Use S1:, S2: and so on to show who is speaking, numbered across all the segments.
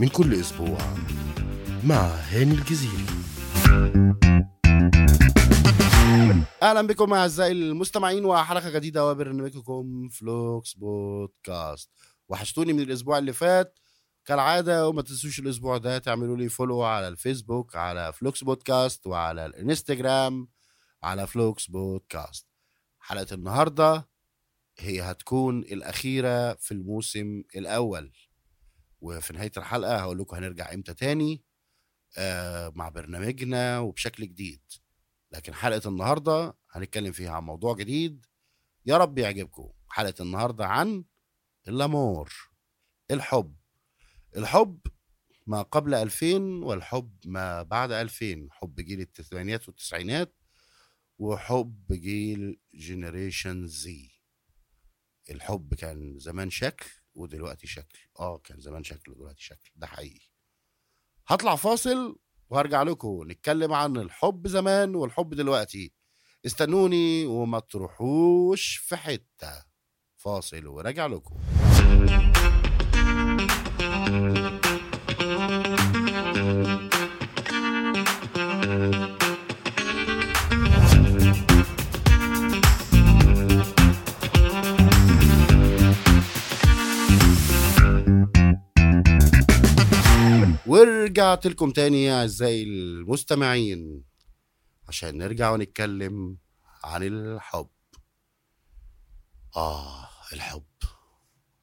S1: من كل أسبوع مع هاني الجزيري. أهلا بكم أعزائي المستمعين وحلقة جديدة وبرنامجكم فلوكس بودكاست. وحشتوني من الأسبوع اللي فات. كالعادة وما تنسوش الأسبوع ده تعملوا لي follow على الفيسبوك على فلوكس بودكاست وعلى الإنستجرام على فلوكس بودكاست. حلقة النهاردة هي هتكون الأخيرة في الموسم الأول. وفي نهاية الحلقة هقول لكم هنرجع إمتى تاني آه مع برنامجنا وبشكل جديد. لكن حلقة النهاردة هنتكلم فيها عن موضوع جديد يا رب يعجبكم. حلقة النهاردة عن الأمور الحب. الحب ما قبل 2000 والحب ما بعد 2000 حب جيل الثمانينات والتسعينات وحب جيل جينيريشن زي الحب كان زمان شكل ودلوقتي شكل. آه كان زمان شكل ودلوقتي شكل. ده حقيقي. هطلع فاصل وهرجع لكم نتكلم عن الحب زمان والحب دلوقتي. استنوني وما تروحوش في حتة. فاصل وراجع لكم. ورجعت لكم تاني يا أعزائي المستمعين عشان نرجع ونتكلم عن الحب. آه الحب.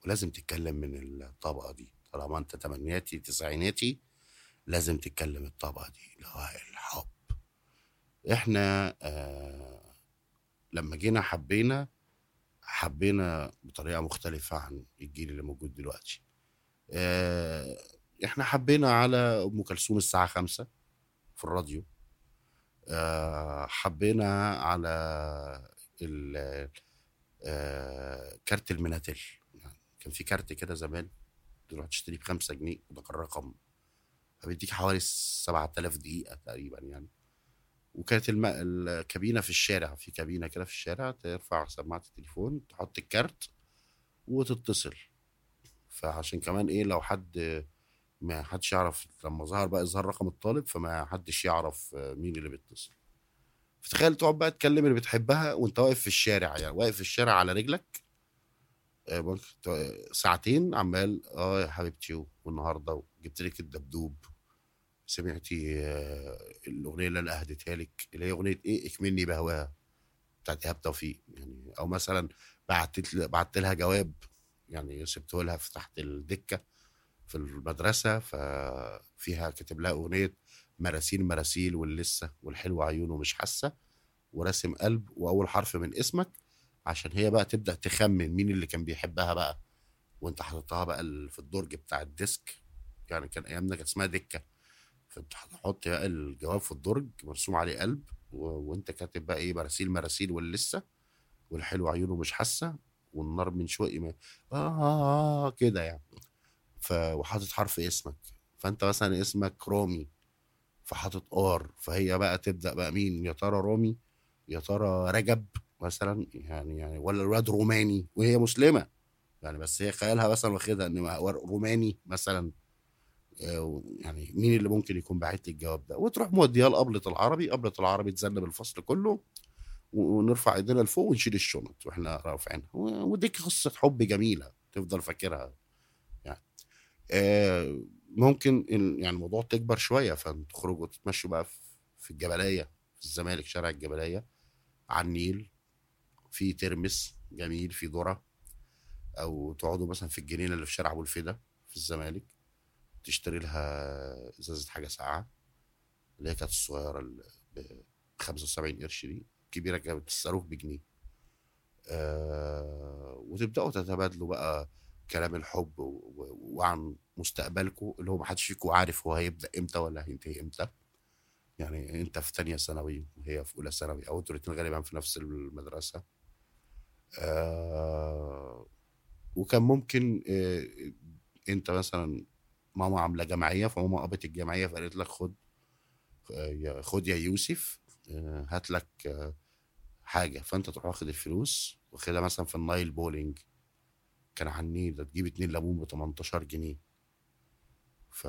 S1: ولازم تتكلم من الطبقة دي. طالما أنت تمنياتي تسعيناتي لازم تتكلم الطبقة دي اللي هو الحب. إحنا آه لما جينا حبينا حبينا بطريقة مختلفة عن الجيل اللي موجود دلوقتي. آه إحنا حبينا على أم كلثوم الساعة خمسة في الراديو. آه، حبينا على ال آه، كارت المناتل يعني كان في كارت كده زمان تروح تشتريه بخمسة جنيه وده كان رقم فبيديك حوالي 7000 دقيقة تقريبا يعني. وكانت الم... الكابينة في الشارع في كابينة كده في الشارع ترفع سماعة التليفون تحط الكارت وتتصل. فعشان كمان إيه لو حد ما حدش يعرف لما ظهر بقى إظهار رقم الطالب فما حدش يعرف مين اللي بيتصل. فتخيل تقعد بقى تكلم اللي بتحبها وأنت واقف في الشارع يعني واقف في الشارع على رجلك ممكن ساعتين عمال آه يا حبيبتي والنهاردة جبت لك الدبدوب سمعتي الأغنية اللي أنا أهديتها لك اللي هي أغنية إيه؟ اكملني بهواها. بتاعت إيهاب توفيق يعني أو مثلا بعت بعت لها جواب يعني سبته لها في تحت الدكة في المدرسة ففيها كاتب لها أغنية مراسيل مراسيل واللسه والحلوة عيونه مش حاسة وراسم قلب وأول حرف من اسمك عشان هي بقى تبدأ تخمن مين اللي كان بيحبها بقى. وأنت حاططها بقى في الدرج بتاع الديسك يعني كان أيامنا كانت اسمها دكة. فأنت هتحط بقى الجواب في الدرج مرسوم عليه قلب و... وأنت كاتب بقى إيه مراسيل مراسيل واللسه والحلو عيونه مش حاسة والنار من شوقي ما آه, آه, آه كده يعني. ف... وحاطط حرف اسمك. فأنت مثلا اسمك رامي فحاطط آر فهي بقى تبدأ بقى مين؟ يا ترى رامي يا ترى رجب مثلا يعني يعني ولا الواد روماني وهي مسلمة. يعني بس هي خيالها مثلا واخدها إن روماني مثلا. يعني مين اللي ممكن يكون باعت لي الجواب ده؟ وتروح موديها لقبلة العربي. قبلة العربي تذنب الفصل كله ونرفع إيدينا لفوق ونشيل الشنط وإحنا رافعينها. ودي قصة حب جميلة تفضل فاكرها. آه، ممكن يعني الموضوع تكبر شوية فتخرجوا تتمشوا بقى في الجبلية في الزمالك شارع الجبلية على النيل في ترمس جميل في ذرة أو تقعدوا مثلا في الجنينة اللي في شارع أبو الفدا في الزمالك تشتري لها إزازة حاجة ساقعة اللي هي كانت الصغيرة ب 75 قرش دي كبيرة كانت الصاروخ بجنيه. آه وتبدأوا تتبادلوا بقى كلام الحب وعن مستقبلكم اللي هو ما حدش فيكم عارف هو هيبدأ إمتى ولا هينتهي إمتى. يعني أنت في ثانية ثانوي وهي في أولى ثانوي أو أنتوا الاثنين غالبا في نفس المدرسة. آه وكان ممكن آه أنت مثلا ماما عاملة جمعية فماما قبضت الجمعية فقالت لك خد آه خد يا يوسف آه هات لك آه حاجة. فأنت تروح واخد الفلوس واخدها مثلا في النايل بولينج. كان على النيل ده تجيب اتنين ليمون ب 18 جنيه. ف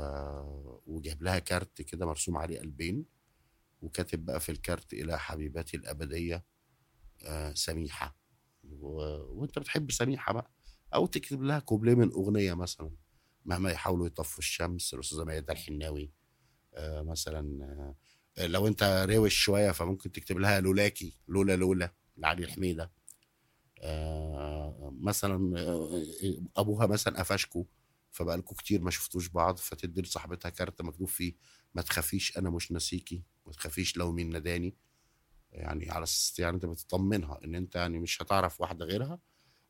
S1: وجايب لها كارت كده مرسوم عليه قلبين وكاتب بقى في الكارت إلى حبيبتي الأبدية آه سميحة. و... وأنت بتحب سميحة بقى. أو تكتب لها كوبليه من أغنية مثلا مهما يحاولوا يطفوا الشمس الأستاذة ميادة الحناوي آه مثلا آه لو أنت روش شوية فممكن تكتب لها لولاكي لولا لولا لعلي الحميدة. مثلا آه أبوها مثلا قفشكوا فبقالكوا كتير ما شفتوش بعض فتدي لصاحبتها كارت مكتوب فيه ما تخافيش أنا مش ناسيكي ما تخافيش لو مين ناداني. يعني على أساس يعني أنت بتطمنها إن أنت يعني مش هتعرف واحدة غيرها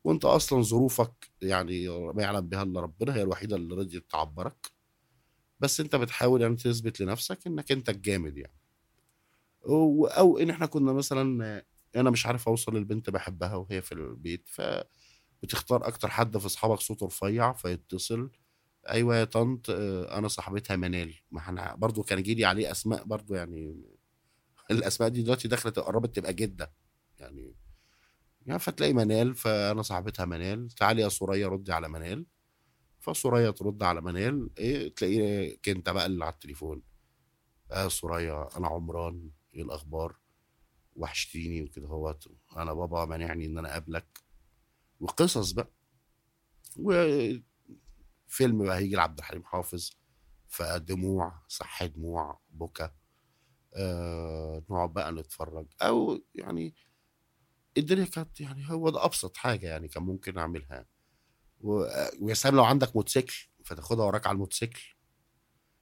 S1: وأنت أصلا ظروفك يعني ما يعلم بها إلا ربنا هي الوحيدة اللي رضيت تعبرك. بس أنت بتحاول يعني تثبت لنفسك إنك أنت الجامد يعني. أو أو إن إحنا كنا مثلا أنا مش عارف أوصل للبنت بحبها وهي في البيت ف بتختار أكتر حد في أصحابك صوته رفيع فيتصل. أيوه يا طنط آه، أنا صاحبتها منال. ما إحنا برضو كان يجي لي عليه أسماء برضو يعني الأسماء دي دلوقتي دخلت قربت تبقى جدة يعني. يعني فتلاقي منال فأنا صاحبتها منال. تعالي يا سوريا ردي على منال. فسوريا ترد على منال إيه تلاقيه انت بقى اللي على التليفون. آه سوريا أنا عمران إيه الأخبار؟ وحشتيني وكده هوت أنا بابا مانعني ان أنا اقابلك. وقصص بقى. وفيلم بقى هيجي لعبد الحليم حافظ. فدموع صح دموع بكى آه نقعد بقى نتفرج. أو يعني الدنيا كانت يعني هو ده أبسط حاجة يعني كان ممكن أعملها. ويا سلام لو عندك موتوسيكل فتاخدها وراك على الموتوسيكل.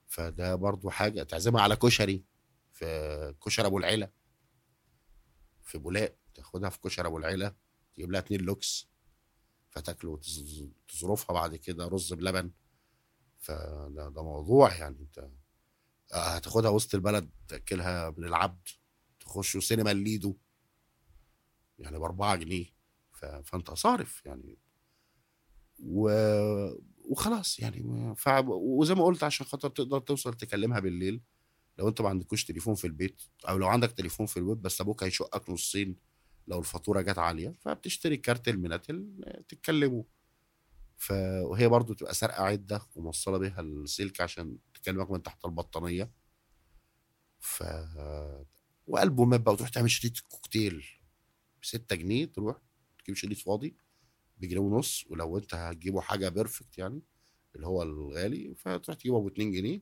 S1: فده برضو حاجة تعزمها على كشري. في كشري أبو العيلة. في بولاق تاخدها في كشري أبو العيلة تجيب لها اتنين لوكس فتاكله تظروفها بعد كده رز بلبن. فده ده موضوع يعني انت آه، هتاخدها وسط البلد تاكلها من العبد تخشوا سينما الليدو يعني بأربعة جنيه. ف... فأنت صارف يعني. و... وخلاص يعني ف... وزي ما قلت عشان خاطر تقدر توصل تكلمها بالليل. لو انت ما عندكوش تليفون في البيت أو لو عندك تليفون في البيت بس أبوك هيشقك نصين لو الفاتورة جت عالية فبتشتري كارت الميناتيل تتكلموا. ف... وهي برضو تبقى سارقه عدة وموصلة بيها السلك عشان تكلمك من تحت البطانية. ف والبومات بقى وتروح تعمل شريط كوكتيل ب 6 جنيه تروح تجيب شريط فاضي بجنيه ونص ولو انت هتجيبه حاجة perfect يعني اللي هو الغالي فتروح تجيبه ب 2 جنيه.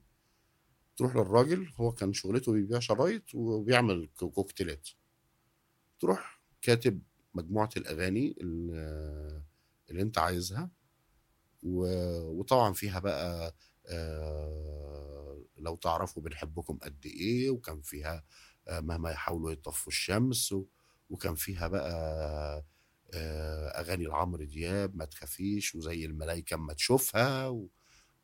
S1: تروح للراجل هو كان شغلته بيبيع شرايط وبيعمل كو- كوكتيلات تروح كاتب مجموعة الأغاني اللي, اللي أنت عايزها. وطبعا فيها بقى. لو تعرفوا بنحبكم قد إيه وكان فيها. مهما يحاولوا يطفوا الشمس. وكان فيها بقى. أغاني لعمرو دياب ما تخافيش وزي الملايكة أما تشوفها. و...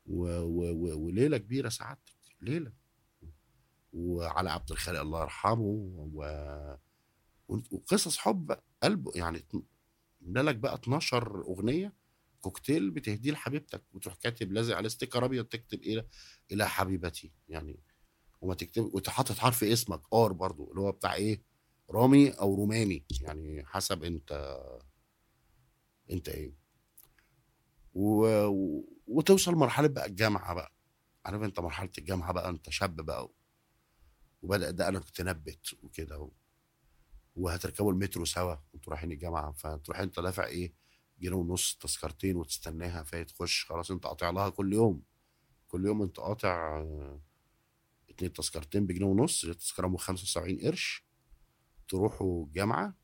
S1: و... و... وليلة كبيرة سعادتك ليلة وعلاء عبد الخالق الله يرحمه و... وقصص حب قلبه يعني لك بقى 12 أغنية كوكتيل بتهديه لحبيبتك وتروح كاتب لازق على sticker أبيض تكتب إلى إلى حبيبتي يعني وما تكتب وتحطط حرف اسمك R برضو اللي هو بتاع إيه رامي أو روماني يعني حسب انت أنت إيه. و... وتوصل مرحله بقى الجامعة بقى عارف انت مرحلة الجامعة بقى انت شاب بقى وبدأ ده أنا كنت نبت وكده و... وهتركبوا المترو سوا وانتوا رايحين الجامعة فتروح انت دافع إيه؟ جنيه ونص تذكرتين وتستناها فهي تخش خلاص انت قاطع لها كل يوم. كل يوم انت قاطع آه، اتنين تذكرتين بجنيه ونص التذكرة ب 75 قرش. تروحوا الجامعة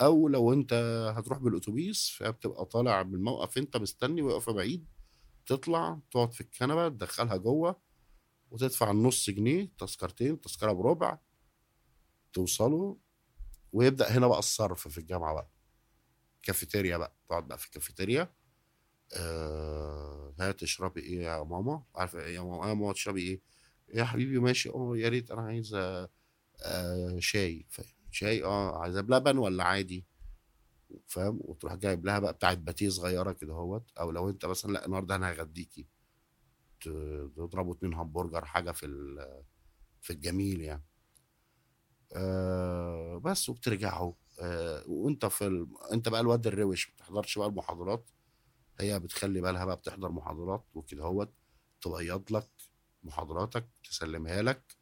S1: أو لو انت هتروح بالأتوبيس فبتبقى طالع من الموقف انت مستني واقفه بعيد. تطلع تقعد في الكنبة تدخلها جوه وتدفع النص جنيه تذكرتين تذكرة بربع توصلوا ويبدأ هنا بقى الصرف في الجامعة بقى. كافيتيريا بقى تقعد بقى في الكافيتيريا. آه هات تشربي إيه يا ماما؟ عارفة إيه يا ماما؟ يا ماما تشربي إيه؟ يا حبيبي ماشي آه يا ريت أنا عايز آه شاي. شاي آه عايزة بلبن ولا عادي؟ فاهم؟ وتروح جايب لها بقى بتاعت باتيه صغيرة كده أهوت أو لو أنت مثلا لأ النهارده أنا هغديكي. تضربوا اتنين همبرجر حاجة في في الجميل يعني. آه بس وبترجعوا. آه وأنت في ال... أنت بقى الواد الروش ما بتحضرش بقى المحاضرات. هي بتخلي بالها بقى بتحضر محاضرات وكده هوت تبيض لك محاضراتك تسلمها لك.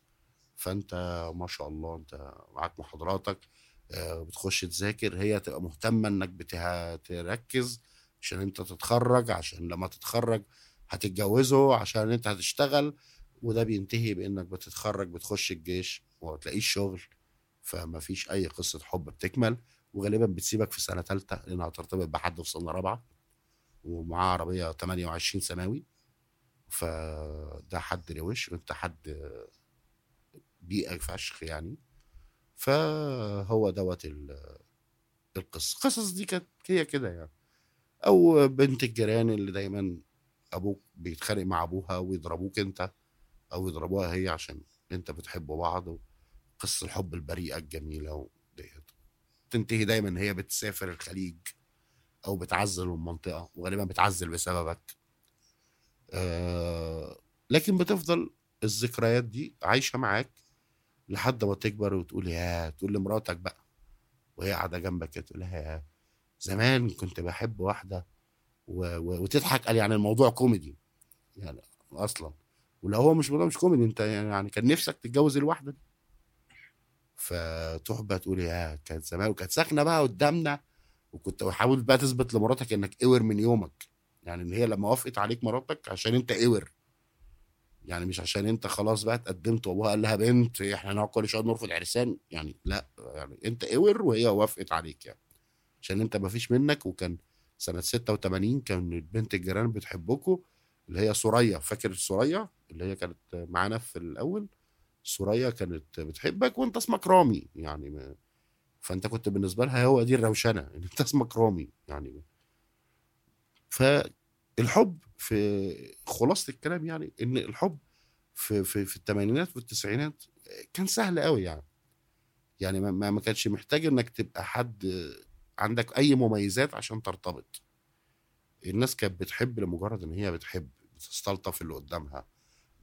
S1: فأنت ما شاء الله أنت معاك محاضراتك. بتخش تذاكر هي تبقى مهتمة إنك بتها- تركز عشان أنت تتخرج عشان لما تتخرج هتتجوزه عشان أنت هتشتغل وده بينتهي بإنك بتتخرج بتخش الجيش وما تلاقيش شغل فما فيش أي قصة حب بتكمل وغالبا بتسيبك في سنة ثالثه لأنها هترتبط بحد في سنة رابعة ومعاه عربية 28 سماوي فده حد روش وأنت حد بيئة فشخ يعني. فهو دوت ال- القصة. القصص دي كانت هي كده يعني. أو بنت الجيران اللي دايما أبوك بيتخانق مع أبوها ويضربوك أنت أو يضربوها هي عشان أنت بتحبوا بعض قصه الحب البريئة الجميلة وديت. تنتهي دايما هي بتسافر الخليج أو بتعزل من المنطقة وغالبا بتعزل بسببك. آه لكن بتفضل الذكريات دي عايشة معاك لحد ما تكبر وتقول يا تقول لمراتك بقى وهي قاعدة جنبك كده تقول لها يا زمان كنت بحب واحدة و... و... وتضحك قال يعني الموضوع كوميدي. يعني أصلا. ولو هو مش مش كوميدي أنت يعني كان نفسك تتجوز الواحدة دي. فتروح بقى تقول يا كانت زمان وكانت ساكنة بقى قدامنا وكنت بحاول بقى تثبت لمراتك إنك اور من يومك. يعني إن هي لما وافقت عليك مراتك عشان أنت اور يعني مش عشان انت خلاص بقى اتقدمت وابوها قال لها بنت إحنا هنقعد كل شوية نرفض عرسان. يعني لا يعني انت اور وهي وافقت عليك يعني. عشان انت ما فيش منك وكان سنة 86 كان بنت الجيران بتحبكوا اللي هي سوريا. فاكر سوريا؟ اللي هي كانت معانا في الأول. سوريا كانت بتحبك وانت اسمك رامي. يعني ما فانت كنت بالنسبة لها هو دي الروشنة ان انت اسمك رامي. يعني فالحب في خلاصة الكلام يعني إن الحب في في في الثمانينات والتسعينات كان سهل قوي يعني. يعني ما- ما كانش محتاج إنك تبقى حد عندك أي مميزات عشان ترتبط. الناس كانت بتحب لمجرد إن هي بتحب بتستلطف اللي قدامها.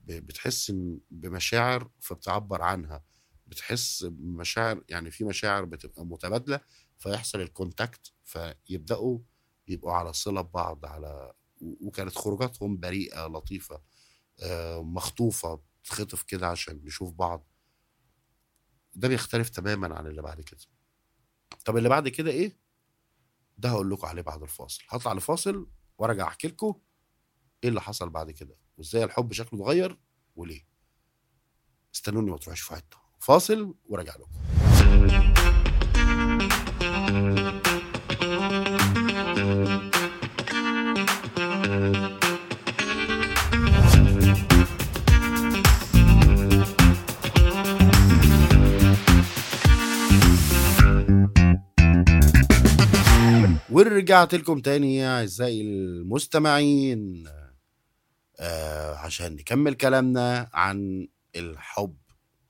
S1: بتحس بمشاعر فبتعبر عنها. بتحس بمشاعر يعني في مشاعر بتبقى متبادلة فيحصل الكونتاكت فيبدأوا يبقوا على صلة ببعض على وكانت خروجاتهم بريئة لطيفة آه، مخطوفة تخطف كده عشان نشوف بعض. ده بيختلف تماما عن اللي بعد كده. طب اللي بعد كده إيه؟ ده هقول لكم عليه بعد الفاصل. هطلع لفاصل وأرجع أحكي لكم إيه اللي حصل بعد كده وإزاي الحب شكله اتغير وليه. استنوني ما تروحوش في حتة. فاصل وراجع لكم. ورجعت لكم تاني يا أعزائي المستمعين. آه عشان نكمل كلامنا عن الحب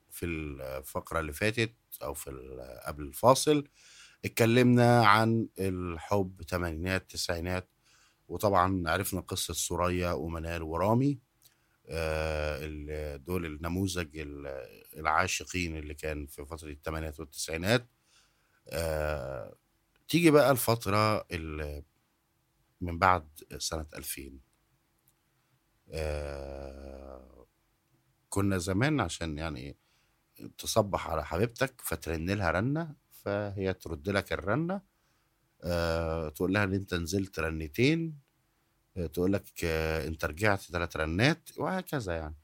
S1: في الفقرة اللي فاتت أو في قبل الفاصل. اتكلمنا عن الحب تمانينات تسعينات وطبعا عرفنا قصة سوريا ومنال ورامي آه دول النموذج ال- العاشقين اللي كان في فترة الثمانينات والتسعينات. آه تيجي بقى الفترة اللي من بعد سنة 2000 آه كنا زمان عشان يعني تصبح على حبيبتك فترن لها رنة فهي ترد لك الرنة آه تقول لها إن أنت نزلت رنتين آه تقول لك آه أنت رجعت ثلاث رنات وهكذا يعني.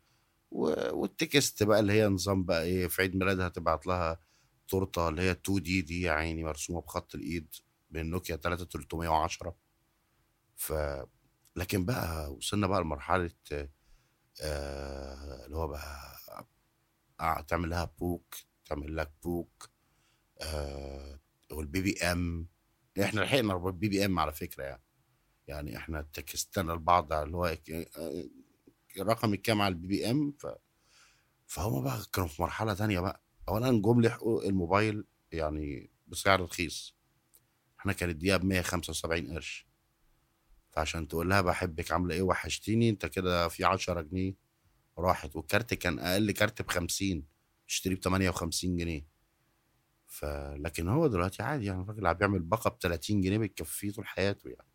S1: والتكست بقى اللي هي نظام بقى إيه في عيد ميلادها تبعت لها تورتة اللي هي 2D دي يا عيني مرسومة بخط الإيد من نوكيا 3310 ف لكن بقى وصلنا بقى لمرحلة آه اللي هو بقى آه تعمل لها poke تعمل لك poke آه وال BBM إحنا لحقنا ال BBM على فكرة يعني. يعني إحنا تكستنا لبعض على اللي هو آه، رقم الكام على ال BBM ف... فهم بقى كانوا في مرحلة تانية بقى. اولا جم لحقوا الموبايل يعني بسعر رخيص. إحنا كانت الدقيقة ب 175 قرش. فعشان تقول لها بحبك عاملة إيه وحشتيني أنت كده في 10 جنيه راحت. والكارت كان أقل كارت ب 50 اشتريه ب 58 جنيه. ف لكن هو دلوقتي عادي يعني الراجل عم بيعمل باقه ب 30 جنيه بتكفيه طول حياته يعني.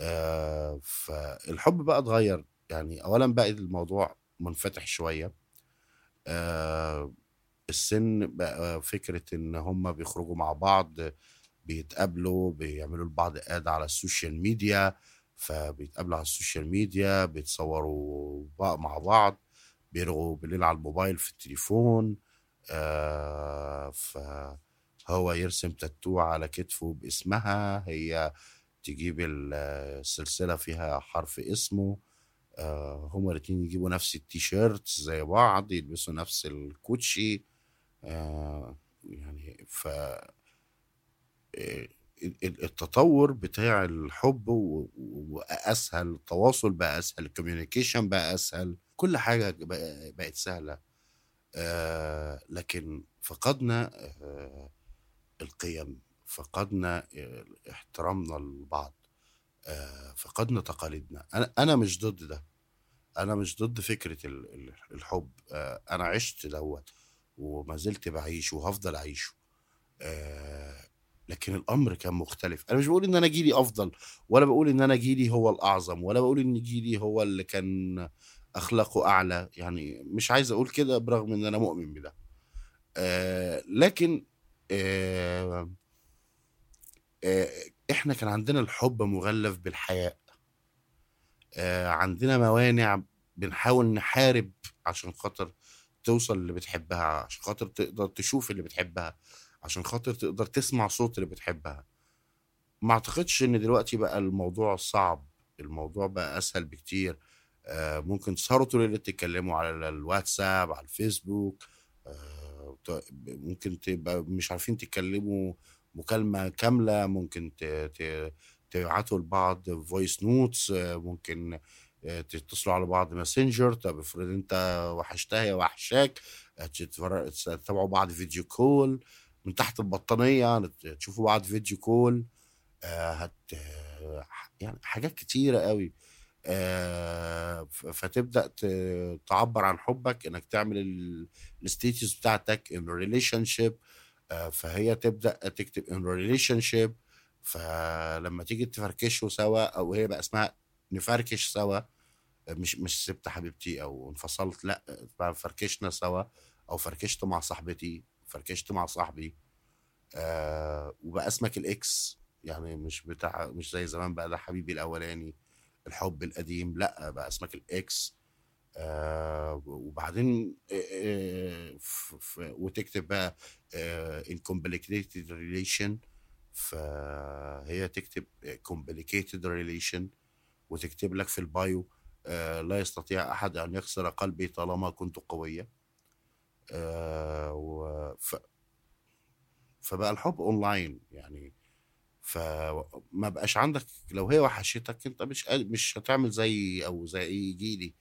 S1: آه فالحب بقى اتغير يعني. اولا بقى الموضوع منفتح شوية. آه السن بقى فكرة إن هم بيخرجوا مع بعض بيتقابلوا بيعملوا لبعض add على ال social media فبيتقابلوا على ال social media بيتصوروا بقى مع بعض بيرغوا بالليل على الموبايل في التليفون آه فهو يرسم تاتو على كتفه باسمها هي تجيب السلسلة فيها حرف اسمه. آه هما الاتنين يجيبوا نفس التيشيرت زي بعض يلبسوا نفس الكوتشي. آه يعني ف التطور بتاع الحب وأسهل التواصل بقى أسهل الكوميونيكيشن بقى أسهل كل حاجة بقت سهلة. آه لكن فقدنا آه القيم فقدنا آه احترامنا لبعض آه فقدنا تقاليدنا. أنا أنا مش ضد ده. أنا مش ضد فكرة الحب. آه أنا عشت دوت وما زلت بعيش وهفضل أعيشه. لكن الأمر كان مختلف. أنا مش بقول إن أنا جيلي أفضل ولا بقول إن أنا جيلي هو الأعظم ولا بقول إن جيلي هو اللي كان أخلاقه أعلى يعني مش عايز أقول كده برغم إن أنا مؤمن بده. آه لكن آه آه إحنا كان عندنا الحب مغلف بالحياء. عندنا موانع بنحاول نحارب عشان خاطر توصل اللي بتحبها عشان خاطر تقدر تشوف اللي بتحبها عشان خاطر تقدر تسمع صوت اللي بتحبها. ما أعتقدش إن دلوقتي بقى الموضوع صعب الموضوع بقى أسهل بكتير. ممكن تسهروا طول الليل تتكلموا على الواتساب على الفيسبوك آه ممكن تبقى مش عارفين تتكلموا مكالمة كاملة ممكن تبعتوا لبعض voice notes آه ممكن تتصلوا على بعض ماسنجر طب افرض انت وحشتها يا وحشاك تتابعوا بعض video call من تحت البطانية تشوفوا بعض video call آه هت يعني حاجات كتيرة قوي. آه فتبدأ تعبر عن حبك إنك تعمل ال status بتاعتك in relationship فهي تبدأ تكتب in relationship فلما تيجي تفركشوا سوا أو هي بقى اسمها نفركش سوا مش مش سبت حبيبتي أو انفصلت لأ فركشنا سوا أو فركشت مع صاحبتي فركشت مع صاحبي آه وبقى اسمك ال ex يعني مش بتاع مش زي زمان بقى ده حبيبي الأولاني. الحب القديم لأ بقى اسمك ال ex آه وبعدين آه وتكتب بقى آه in complicated relation فهي تكتب complicated relation وتكتب لك في ال bio آه لا يستطيع أحد أن يخسر قلبي طالما كنت قوية آه ف... فبقى الحب اونلاين يعني فما بقاش عندك لو هي وحشتك انت مش مش هتعمل زي أو زي أي جيلي.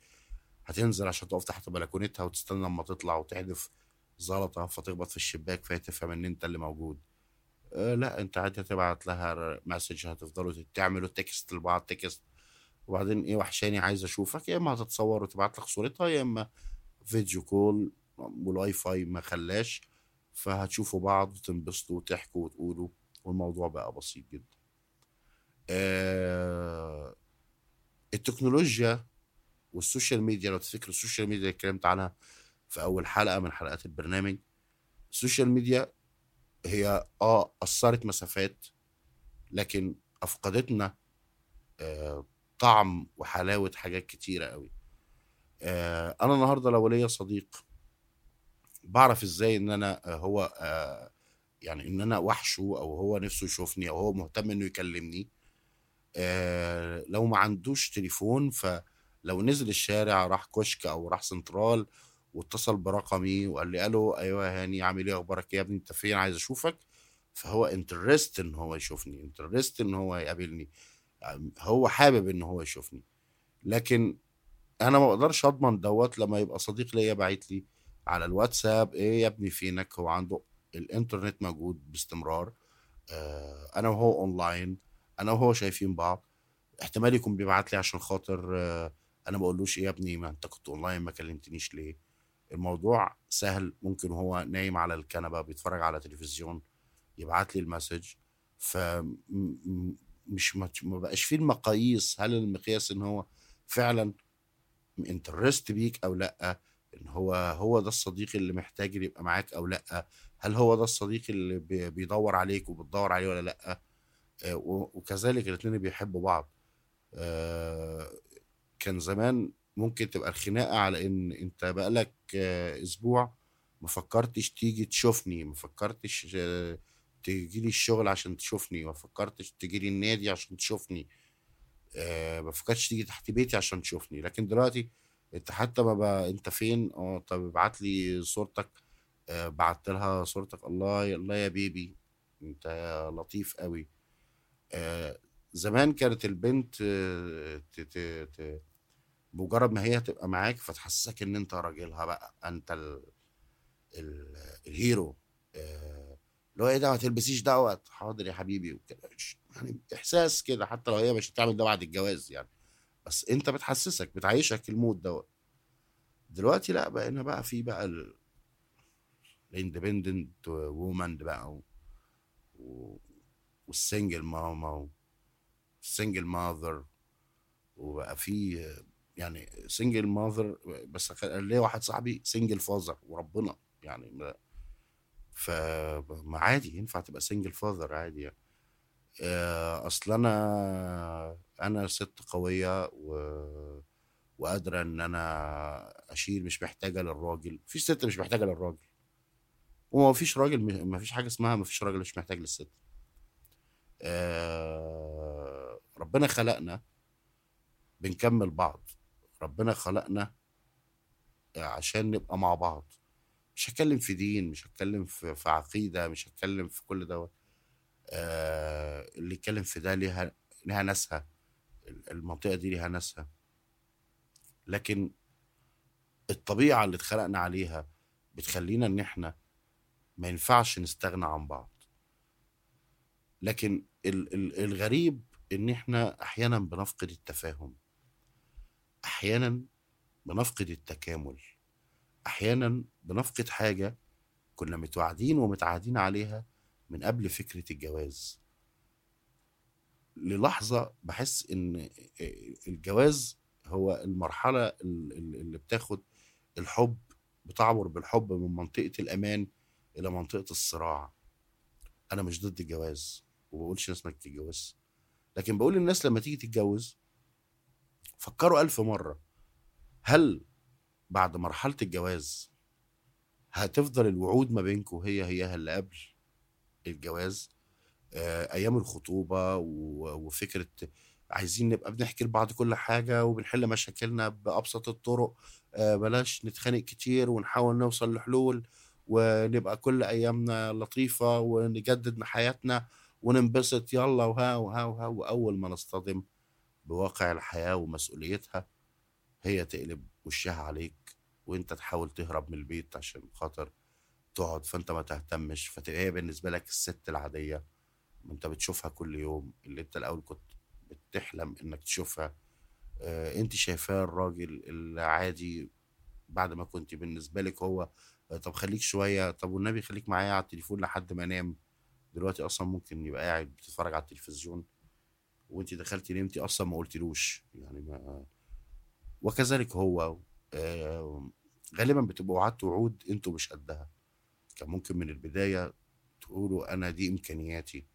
S1: هتنزل عشان تقف تحت بلكونتها وتستنى لما تطلع وتحدف زلطة فتخبط في الشباك فهي تفهم إن أنت اللي موجود. أه لا أنت عادي هتبعت لها message هتفضلوا تعملوا text لبعض text وبعدين إيه وحشاني عايز أشوفك يا إما هتتصور وتبعت لك صورتها يا إما video call والواي فاي ما خلاش فهتشوفوا بعض وتنبسطوا وتحكوا وتقولوا. والموضوع بقى بسيط جدا. آه التكنولوجيا وال social media لو تفتكروا ال social media اللي اتكلمت عنها في أول حلقة من حلقات البرنامج ال social media هي آه أثرت مسافات لكن أفقدتنا آه طعم وحلاوة حاجات كتيرة قوي. آه أنا النهارده لو ليا صديق بعرف إزاي إن أنا هو آه يعني إن أنا وحشه أو هو نفسه يشوفني أو هو مهتم إنه يكلمني آه لو ما عندوش تليفون فلو نزل الشارع راح كشك أو راح سنترال واتصل برقمي وقال لي ألو أيوه هاني عامل إيه؟ أخبارك يا ابني؟ أنت فين؟ عايز أشوفك. فهو interested إن هو يشوفني interested إن هو يقابلني هو حابب إن هو يشوفني. لكن أنا ما أقدرش أضمن دوت لما يبقى صديق ليا باعت لي على الواتساب إيه يا ابني فينك؟ هو عنده الإنترنت موجود باستمرار آه أنا وهو أونلاين أنا وهو شايفين بعض. احتمال يكون بيبعت لي عشان خاطر آه أنا ما بقولوش إيه يا ابني ما أنت كنت أونلاين ما كلمتنيش ليه؟ الموضوع سهل ممكن هو نايم على الكنبة بيتفرج على تلفزيون يبعت لي ال message. ف مش ما بقاش فيه المقاييس هل المقياس إن هو فعلا interested بيك أو لأ؟ إن هو هو ده الصديق اللي محتاج يبقى معاك أو لأ؟ هل هو ده الصديق اللي بي- بيدور عليك وبتدور عليه ولا لأ؟ آه، وكذلك الاثنين بيحبوا بعض. آه، كان زمان ممكن تبقى الخناقة على إن أنت بقالك آه، أسبوع ما فكرتش تيجي تشوفني ما فكرتش تيجي لي الشغل عشان تشوفني ما فكرتش تيجي لي النادي عشان تشوفني ما فكرتش تيجي تحت بيتي عشان تشوفني. لكن دلوقتي أنت حتى بقى أنت فين؟ آه طب ابعت لي صورتك. آه، بعت لها صورتك. الله الله يا بيبي أنت لطيف قوي آه، زمان كانت البنت آه، مجرد ما هي تبقى معاك فتحسسك إن أنت راجلها بقى أنت ال ال الهيرو. اللي هو إيه ده ما تلبسيش دوت. حاضر يا حبيبي يعني إحساس كده حتى لو هي مش هتعمل ده بعد الجواز يعني. بس انت بتحسسك بتعيشك ال mood دوت دلوقتي لأ بقينا بقى في بقى ال independent woman بقى و- و- وال single mama وال single mother وبقى في يعني single mother بس كان ليا واحد صاحبي single father وربنا يعني ما- فما عادي ينفع تبقى single father عادي يعني. آه، أصل أنا أنا ست قوية و... وقادرة إن أنا أشيل مش محتاجة للراجل. في ست مش محتاجة للراجل. وما فيش راجل ما فيش حاجة اسمها ما فيش راجل مش محتاج للست. آه، ربنا خلقنا بنكمل بعض. ربنا خلقنا عشان نبقى مع بعض. مش هتكلم في دين مش هتكلم في, في عقيدة مش هتكلم في كل دوت. آه اللي يتكلم في ده ليها ليها ناسها. المنطقة دي ليها ناسها. لكن الطبيعة اللي اتخلقنا عليها بتخلينا إن إحنا ما ينفعش نستغنى عن بعض. لكن ال ال الغريب إن إحنا أحيانا بنفقد التفاهم. أحيانا بنفقد التكامل. أحيانا بنفقد حاجة كنا متوعدين ومتعادين عليها من قبل فكرة الجواز. للحظة بحس إن الجواز هو المرحلة ال- ال- اللي بتاخد الحب بتعبر بالحب من منطقة الأمان إلى منطقة الصراع. أنا مش ضد الجواز وبقولش الناس ما تتجوز. لكن بقول للناس لما تيجي تتجوز فكروا ألف مرة. هل بعد مرحلة الجواز هتفضل الوعود ما بينكم هي هي اللي قبل الجواز؟ آه، أيام الخطوبة و- وفكرة عايزين نبقى بنحكي لبعض كل حاجة وبنحل مشاكلنا بأبسط الطرق آه، بلاش نتخانق كتير ونحاول نوصل لحلول ونبقى كل أيامنا لطيفة ونجدد حياتنا وننبسط يلا وها وها وها وأول ما نصطدم بواقع الحياة ومسؤوليتها هي تقلب وشها عليك وأنت تحاول تهرب من البيت عشان خاطر تقعد فأنت ما تهتمش فتبقى هي بالنسبة لك الست العادية. ما انت بتشوفها كل يوم اللي انت الأول كنت بتحلم إنك تشوفها. آه انت شايفاه الراجل العادي بعد ما كنت بالنسبة لك هو آه، طب خليك شوية طب والنبي خليك معايا على التليفون لحد ما انام. دلوقتي أصلا ممكن يبقى قاعد بتتفرج على التلفزيون وانت دخلتي نمتي أصلا ما قلتلوش. يعني ما وكذلك هو آه، غالبا بتبقوا وعدتوا وعود أنتوا مش قدها. كان ممكن من البداية تقولوا أنا دي إمكانياتي.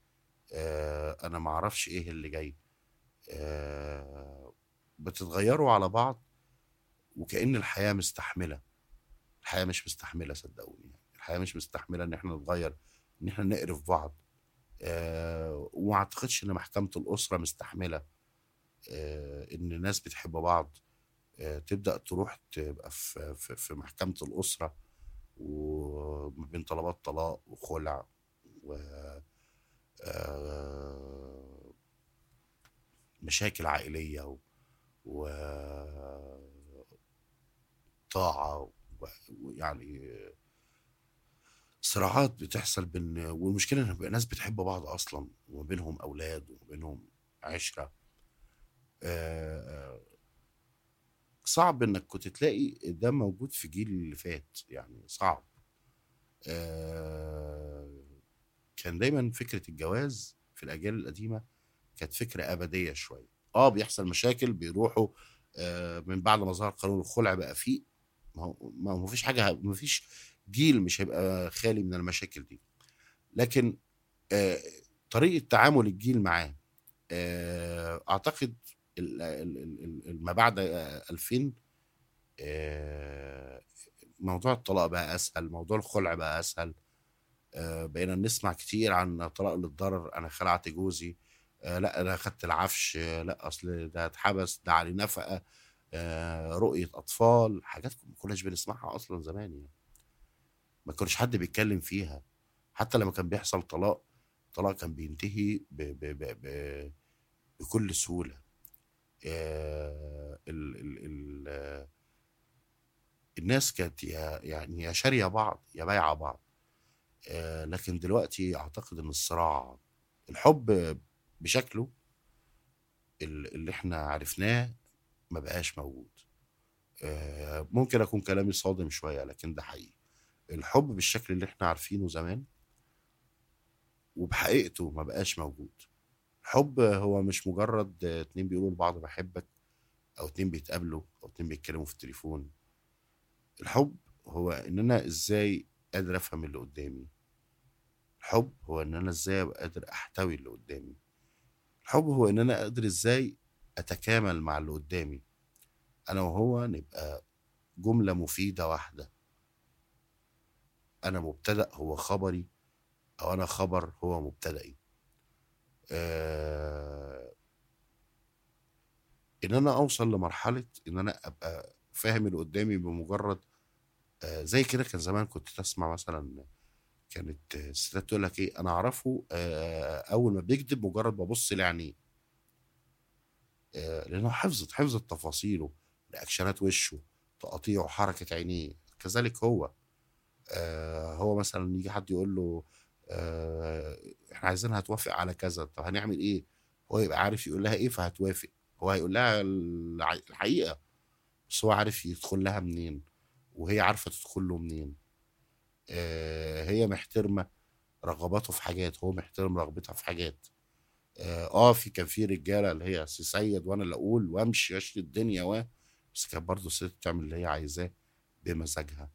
S1: آه، أنا ما أعرفش إيه اللي جاي. آه، بتتغيروا على بعض وكأن الحياة مستحملة. الحياة مش مستحملة صدقوني الحياة مش مستحملة إن إحنا نتغير إن إحنا نقرف بعض. آه، وما أعتقدش إن محكمة الأسرة مستحملة. آه، إن الناس بتحب بعض. آه، تبدأ تروح تبقى في في في محكمة الأسرة وما بين طلبات طلاق وخلع و آه، مشاكل عائلية و- وطاعة ويعني صراعات بتحصل بين والمشكلة إن ناس بتحب بعض أصلا وما بينهم أولاد وما بينهم عشرة. آه، صعب إنك كنت تلاقي ده موجود في جيل اللي فات يعني صعب. آه، كان دايما فكرة الجواز في الأجيال القديمة كانت فكرة أبدية شوية. آه بيحصل مشاكل بيروحوا آه، من بعد ما ظهر قانون الخلع بقى فيه. ما هو ما هو مفيش حاجة مفيش جيل مش هيبقى خالي من المشاكل دي. لكن آه، طريقة تعامل الجيل معاه آه، أعتقد ما بعد آه، 2000 آه، موضوع الطلاق بقى أسهل موضوع الخلع بقى أسهل. بقينا نسمع كتير عن طلاق للضرر أنا خلعت جوزي. آه، لأ أنا خدت العفش. آه، لأ أصل ده اتحبس ده عليه نفقة. آه، رؤية أطفال حاجات ما كناش بنسمعها أصلا زمان يعني. ما كانش حد بيتكلم فيها. حتى لما كان بيحصل طلاق الطلاق كان بينتهي ب ب ب ب بكل سهولة. آه، ال ال ال آه، الناس كانت يعني يا شارية بعض يا بايعة بعض. آه، لكن دلوقتي أعتقد إن الصراع الحب بشكله ال- اللي إحنا عرفناه ما بقاش موجود. آه، ممكن أكون كلامي صادم شوية لكن ده حقيقي. الحب بالشكل اللي إحنا عارفينه زمان وبحقيقته ما بقاش موجود. الحب هو مش مجرد آه، اتنين بيقولوا لبعض بحبك أو اتنين بيتقابلوا أو اتنين بيتكلموا في التليفون. الحب هو ان أنا إزاي قادر افهم اللي قدامي. الحب هو إن أنا إزاي أبقى قادر أحتوي اللي قدامي. الحب هو إن أنا قادر إزاي أتكامل مع اللي قدامي. أنا وهو نبقى جملة مفيدة واحدة. أنا مبتدأ هو خبري أو أنا خبر هو مبتدئي. آه إن أنا أوصل لمرحلة إن أنا أبقى فاهم اللي قدامي بمجرد زي كده كان زمان كنت تسمع مثلا كانت الستات تقول لك إيه أنا أعرفه آه أول ما بيكذب مجرد ببص لعينيه. آه لأنه حفظت حفظت تفاصيله رياكشنات وشه تقاطيعه حركة عينيه كذلك هو. آه هو مثلا يجي حد يقول له آه إحنا عايزينها توافق على كذا طب هنعمل إيه؟ هو يبقى عارف يقول لها إيه فهتوافق. هو هيقول لها الحقيقة بس هو عارف يدخل لها منين. وهي عارفة تدخل له منين. آه هي محترمة رغباته في حاجات هو محترم رغبتها في حاجات. آه آه، في كان في رجالة اللي هي سي سيد وأنا اللي أقول وأمشي اشتري الدنيا و بس كانت برضه الست بتعمل اللي هي عايزاه بمزاجها.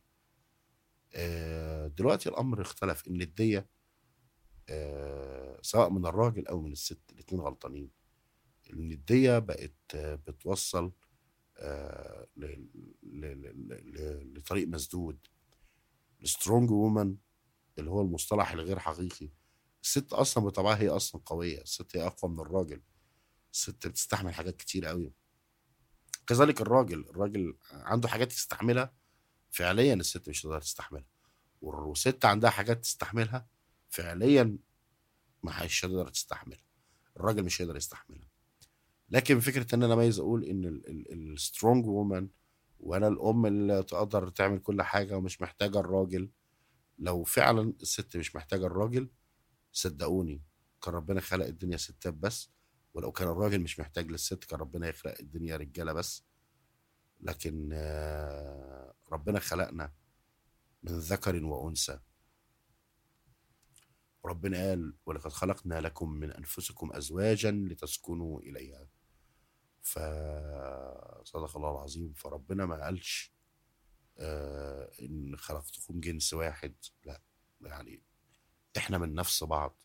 S1: آه دلوقتي الأمر اختلف إن الدية آه سواء من الراجل أو من الست الاتنين غلطانين. إن الدية بقت بتوصل لطريق مسدود. ال strong woman اللي هو المصطلح الغير حقيقي. الست أصلا بطبعها هي أصلا قوية. الست هي أقوى من الراجل. الست بتستحمل حاجات كتير قوي. كذلك الراجل. الراجل عنده حاجات يستحملها. فعليا الست مش هتقدر تستحملها. والست عندها حاجات تستحملها. فعليا ما هيش هتقدر تستحملها الراجل مش هيقدر يستحملها. لكن فكرة إن أنا عايز أقول إن السترونج وومن وأنا الأم اللي تقدر تعمل كل حاجة ومش محتاجة الراجل. لو فعلا الست مش محتاجة الراجل صدقوني كان ربنا خلق الدنيا ستات بس. ولو كان الراجل مش محتاج للست كان ربنا يخلق الدنيا رجالة بس. لكن آه، ربنا خلقنا من ذكر وأنثى. وربنا قال ولقد خلقنا لكم من أنفسكم ازواجا لتسكنوا إليها. فصدق الله العظيم فربنا ما قالش آه إن خلقتكم جنس واحد. لا يعني إحنا من نفس بعض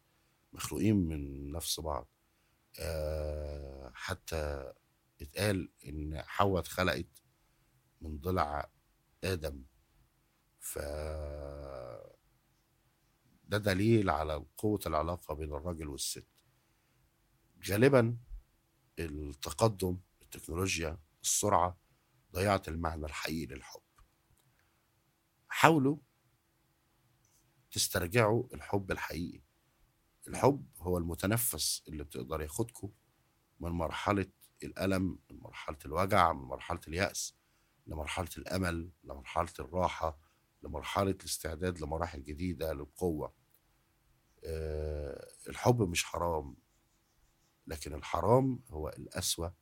S1: مخلوقين من نفس بعض. آه حتى اتقال إن حواء اتخلقت من ضلع آدم. ف ده دليل على قوة العلاقة بين الراجل والست. غالبا التقدم التكنولوجيا السرعة ضيعت المعنى الحقيقي للحب. حاولوا تسترجعوا الحب الحقيقي. الحب هو المتنفس اللي بتقدر ياخدكم من مرحلة الألم من مرحلة الوجع من مرحلة اليأس لمرحلة الأمل لمرحلة الراحة لمرحلة الاستعداد لمراحل جديدة للقوة. آه، الحب مش حرام. لكن الحرام هو القسوة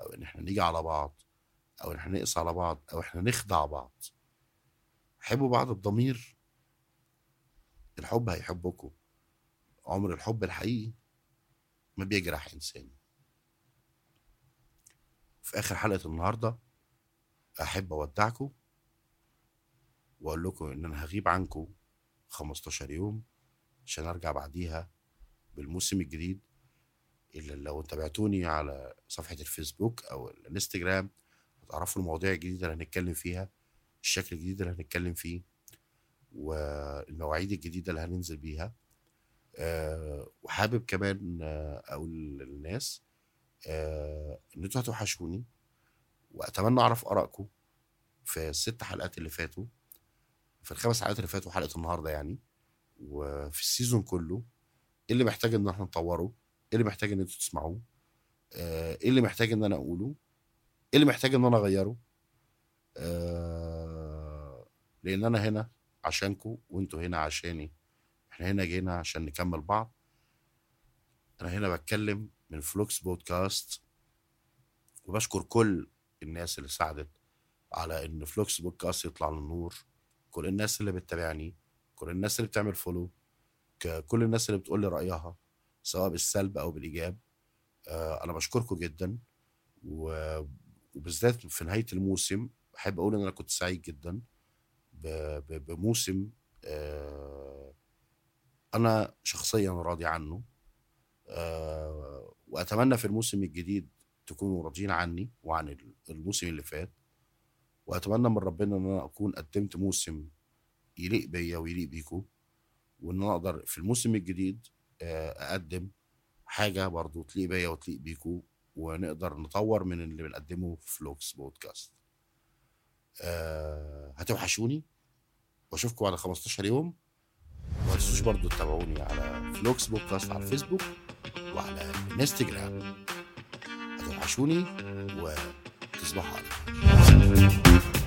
S1: أو إن إحنا نيجي على بعض أو إن إحنا نقسى على بعض أو إحنا نخدع بعض. حبوا بعض بضمير. الحب هيحبكم. عمر الحب الحقيقي ما بيجرح إنسان. في آخر حلقة النهارده أحب أودعكم وأقول لكم إن أنا هغيب عنكم 15 يوم عشان أرجع بعديها بالموسم الجديد. اللي لو تابعتوني على صفحة الفيسبوك أو الإنستجرام هتعرفوا المواضيع الجديدة اللي هنتكلم فيها الشكل الجديد اللي هنتكلم فيه والمواعيد الجديدة اللي هننزل بيها. أه وحابب كمان آه، أقول للناس أه إن أنتوا هتوحشوني وأتمنى أعرف آرائكم في الست حلقات اللي فاتوا في الخمس حلقات اللي فاتوا حلقة النهارده يعني وفي السيزون كله إيه اللي محتاج إن إحنا نطوره؟ إيه اللي محتاج إن أنتوا تسمعوه؟ آه، إيه اللي محتاج إن أنا أقوله؟ إيه اللي محتاج إن أنا أغيره؟ آه، لأن أنا هنا عشانكم وأنتوا هنا عشاني. إحنا هنا جينا عشان نكمل بعض. أنا هنا بتكلم من فلوكس بودكاست. وبشكر كل الناس اللي ساعدت على إن فلوكس بودكاست يطلع للنور. كل الناس اللي بتتابعني. كل الناس اللي بتعمل follow كل الناس اللي بتقول لي رأيها. سواء بالسلب أو بالإيجاب. آه، أنا بشكركم جدا وبالذات في نهاية الموسم بحب أقول إن أنا كنت سعيد جدا بموسم آه، أنا شخصيا راضي عنه. آه، وأتمنى في الموسم الجديد تكونوا راضيين عني وعن الموسم اللي فات. وأتمنى من ربنا إن أنا أكون قدمت موسم يليق بيا ويليق بيكم وإن أنا أقدر في الموسم الجديد أقدم حاجة برضو تليق بيا وتليق بيكم ونقدر نطور من اللي بنقدمه في فلوكس بودكاست. أه هتوحشوني. وأشوفكم بعد 15 يوم. ما تنسوش برضو تتابعوني على فلوكس بودكاست على الفيسبوك وعلى الانستجرام. هتوحشوني وتصبحوا على خير.